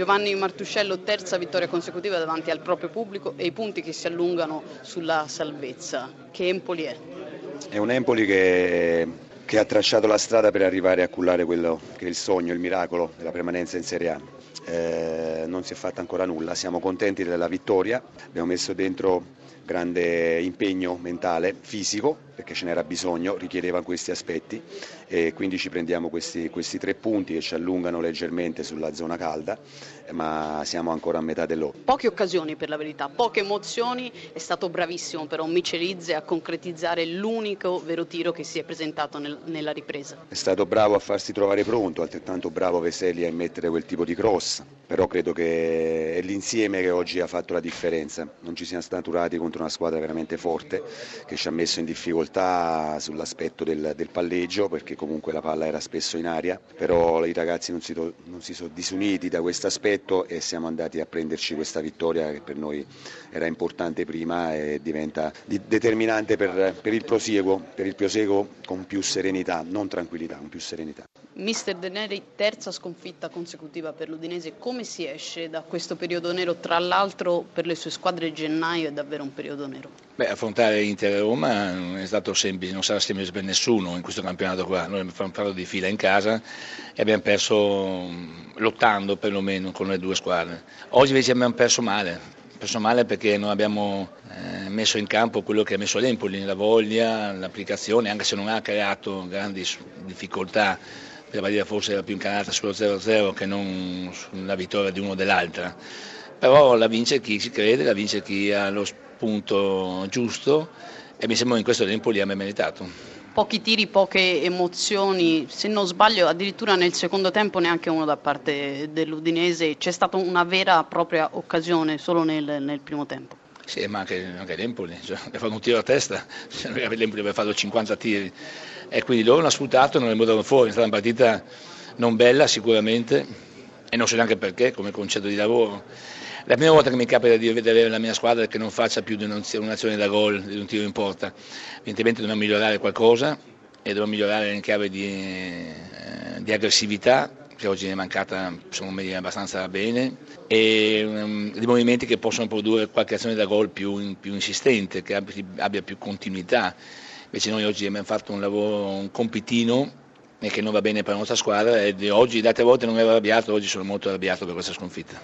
Giovanni Martuscello, terza vittoria consecutiva davanti al proprio pubblico e i punti che si allungano sulla salvezza. Che Empoli è? È un Empoli che, che ha tracciato la strada per arrivare a cullare quello che è il sogno, il miracolo della permanenza in Serie A. Eh, non si è fatta ancora nulla, siamo contenti della vittoria, abbiamo messo dentro grande impegno mentale, fisico, perché ce n'era bisogno, richiedeva questi aspetti e quindi ci prendiamo questi, questi tre punti che ci allungano leggermente sulla zona calda, ma siamo ancora a metà dell'ora. Poche occasioni per la verità, poche emozioni, è stato bravissimo però Micelizze a concretizzare l'unico vero tiro che si è presentato nel, nella ripresa. È stato bravo a farsi trovare pronto, altrettanto bravo Veseli a immettere quel tipo di cross, però credo che è l'insieme che oggi ha fatto la differenza, non ci siamo snaturati contro una squadra veramente forte che ci ha messo in difficoltà sull'aspetto del, del palleggio perché comunque la palla era spesso in aria, però i ragazzi non si, non si sono disuniti da questo aspetto e siamo andati a prenderci questa vittoria che per noi era importante prima e diventa determinante per, per il prosieguo, per il proseguo con più serenità, non tranquillità, con più serenità. Mister De Neri, terza sconfitta consecutiva per l'Udinese, come si esce da questo periodo nero? Tra l'altro per le sue squadre gennaio è davvero un periodo nero. Beh, affrontare Inter e Roma non semplice, non sarà semplice per nessuno in questo campionato qua. Noi abbiamo fatto di fila in casa e abbiamo perso lottando perlomeno con le due squadre. Oggi invece abbiamo perso male, perso male perché non abbiamo eh, messo in campo quello che ha messo l'Empoli, la voglia, l'applicazione, anche se non ha creato grandi difficoltà la partita forse era più incanata sullo 0-0 che non sulla vittoria di uno o dell'altra, però la vince chi ci crede, la vince chi ha lo spunto giusto e mi sembra che in questo tempo li abbia meritato. Pochi tiri, poche emozioni, se non sbaglio addirittura nel secondo tempo neanche uno da parte dell'Udinese, c'è stata una vera e propria occasione solo nel, nel primo tempo. Sì, ma anche, anche l'Empoli, cioè, ha fatto un tiro a testa, l'Empoli aveva fatto 50 tiri e quindi loro hanno sfruttato e non l'hanno buttato fuori, è stata una partita non bella sicuramente e non so neanche perché come concetto di lavoro. La prima volta che mi capita di vedere la mia squadra che non faccia più di un'azione da gol, di un tiro in porta, evidentemente dobbiamo migliorare qualcosa e dobbiamo migliorare in chiave di, eh, di aggressività che oggi è mancata secondo me abbastanza bene, e um, dei movimenti che possono produrre qualche azione da gol più, più insistente, che abbia, più continuità. Invece noi oggi abbiamo fatto un lavoro, un compitino che non va bene per la nostra squadra e oggi, date volte non ero arrabbiato, oggi sono molto arrabbiato per questa sconfitta.